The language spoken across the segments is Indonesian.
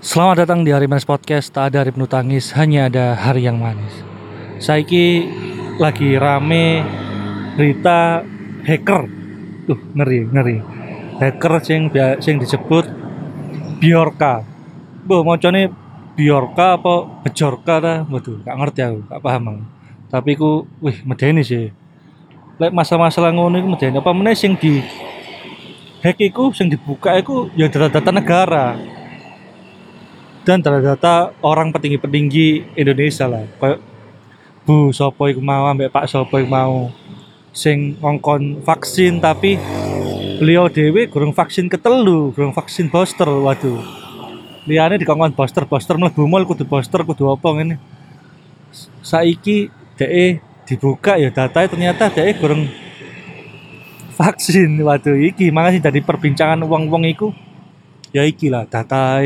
Selamat datang di Hari Manis Podcast. Tak ada hari penuh tangis, hanya ada hari yang manis. Saiki lagi rame berita hacker. Tuh, ngeri, ngeri. Hacker sing sing disebut Biorka. Bu, macane Biorka apa Bejorka ta? Waduh, gak ngerti aku, gak paham aku. Tapi ku wih medeni sih. Lek masalah-masalah ngono iku medeni apa meneh sing di hack iku sing dibuka iku ya data-data negara dan data-data orang petinggi-petinggi Indonesia lah. Kayak Bu sopo iku mau? Ambek Pak sopo iku mau? Sing ngongkon vaksin tapi beliau dewe kurang vaksin ketelu kurang vaksin booster waduh. Liane dikongkon booster booster mlebu mall kudu booster kudu apa ngene. Saiki DE dibuka ya datanya ternyata DE kurang vaksin. Waduh iki makanya jadi perbincangan uang-uang iku? Ya iki lah data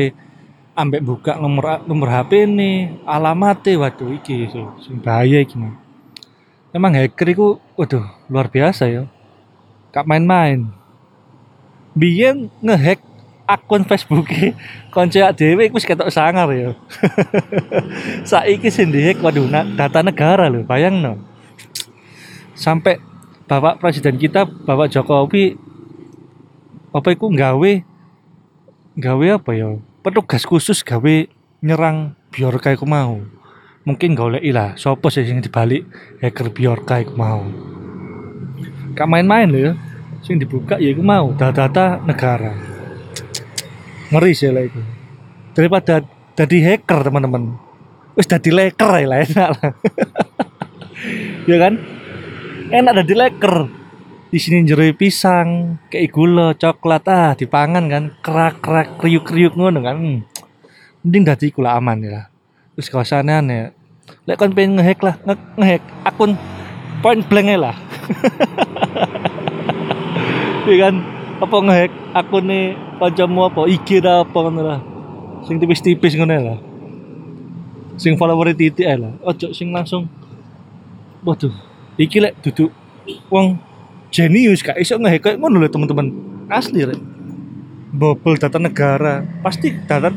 ambek buka nomor nomor HP nih alamatnya waduh iki so, bahaya iki mah emang hacker iku waduh luar biasa ya. Gak main-main. Biyen ngehack akun Facebook konco dhewe iku wis ketok sangar ya. Saiki sing dihack waduh na- data negara loh bayang sampai Bapak Presiden kita Bapak Jokowi apa iku nggawe gawe apa ya petugas khusus gawe nyerang Biorka iku mau. Mungkin golek lah sopo sih sing dibalik hacker Biorka iku mau. Gak main-main lho ya. Sing dibuka ya iku mau data-data negara. Ngeri sih lah itu daripada jadi hacker teman-teman. Wis jadi leker ya lah enak lah. Ya kan? Enak jadi leker di sini jeruk pisang kayak gula coklat. Ah dipangan kan kerak kerak kriuk kriuk ngono kan. Hmm. mending dadi iku lah aman ya. Terus kawasannya aneh lek kon pengen ngehack lah nge ngehack akun point blank ae lah. Iya kan? Apa ngehack akun nih kancamu apa? IG dah apa ngono lah. Sing tipis-tipis ngono lah. Sing follower titik ae lah. Ojo sing langsung waduh iki lek duduk wong jenius gak iso ngehack ngono lho teman-teman. Asli rek. Bobol data negara. Pasti data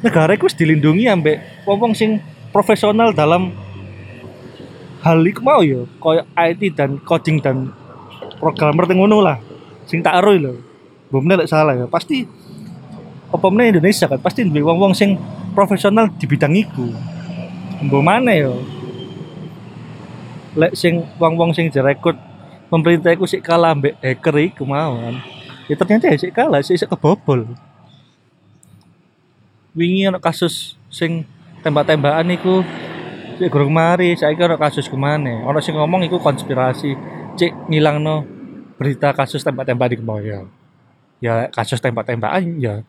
negara itu dilindungi ambek wong sing profesional dalam hal iku mau ya koyo IT dan coding dan programmer teng ngono lah. Sing tak mbok meneh lek salah ya. Pasti apa meneh Indonesia kan pasti duwe wong-wong sing profesional di bidang iku. Mbok mana ya. Lek sing wong-wong sing direkrut pemerintah iku sik kalah ambek hacker iku mau kan. Ya ternyata ya sik kalah, sik kebobol. Wingi ana kasus sing tembak-tembakan iku sik gurung mari, ana kasus ke mana? Ana sing ngomong iku konspirasi, cek ngilangno berita kasus tembak-tembak di mau ya. Kasus tembak-tembakan ya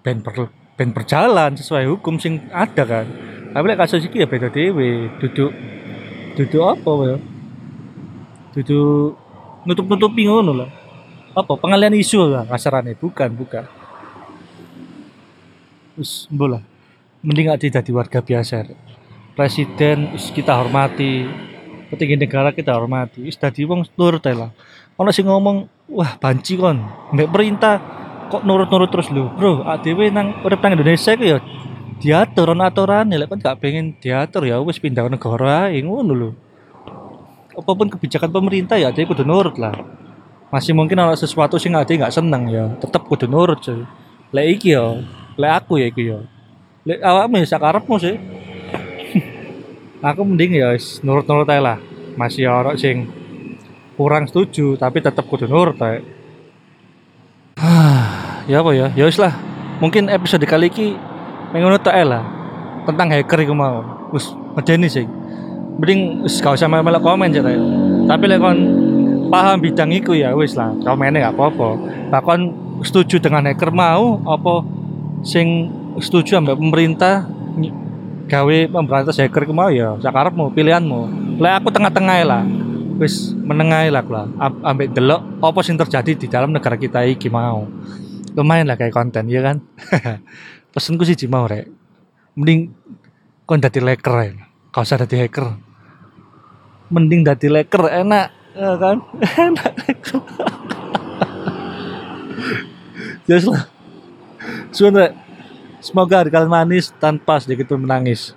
ben per, ben berjalan sesuai hukum sing ada kan. Tapi lek kasus iki ya beda dhewe, duduk duduk apa ya? Duduk nutup-nutupi ngono lah. Apa pengalian isu lah kasarannya bukan bukan. Terus bola. Mending gak jadi warga biasa. Presiden kita hormati. Petinggi negara kita hormati. Wis dadi wong nurut lah. Ono sing ngomong, "Wah, banci kon. Mbek perintah kok nurut-nurut terus lho, Bro. ADW nang urip nang Indonesia ku ya diatur aturan lek kon gak pengen diatur ya wis pindah negara ae ngono lho. Apa pun kebijakan pemerintah ya dia kudu nurut lah. Masih mungkin ada sesuatu sing ade nggak seneng ya, tetep kudu nurut cuy. Lek iki ya, lek aku ya iki ya. Lek awakmu ya sakarepmu sih. aku mending ya nurut-nurut ae lah. Masih orang sing kurang setuju tapi tetep kudu nurut ae. ya apa ya? Ya wis lah. Mungkin episode kali iki mengono tok ae lah. Tentang hacker iku mau. Wis medeni sih. Mending gak usah melok komen aja Tapi lek kon paham bidang iku ya wis lah, komennya gak apa-apa. Bahkan setuju dengan hacker mau apa sing setuju ambek pemerintah gawe pemberantas hacker mau ya sakarepmu pilihanmu. Lek aku tengah-tengah lah. Wis menengah lah lah. Am- Ambek delok apa sing terjadi di dalam negara kita iki mau. Lumayan lah kayak konten ya kan. Pesenku sih mau rek. Mending kon dadi leker ae. Kau usah dadi hacker. Mending dadi leker enak ya kan enak Yes lah. Semoga hari kalian manis tanpa sedikit pun menangis.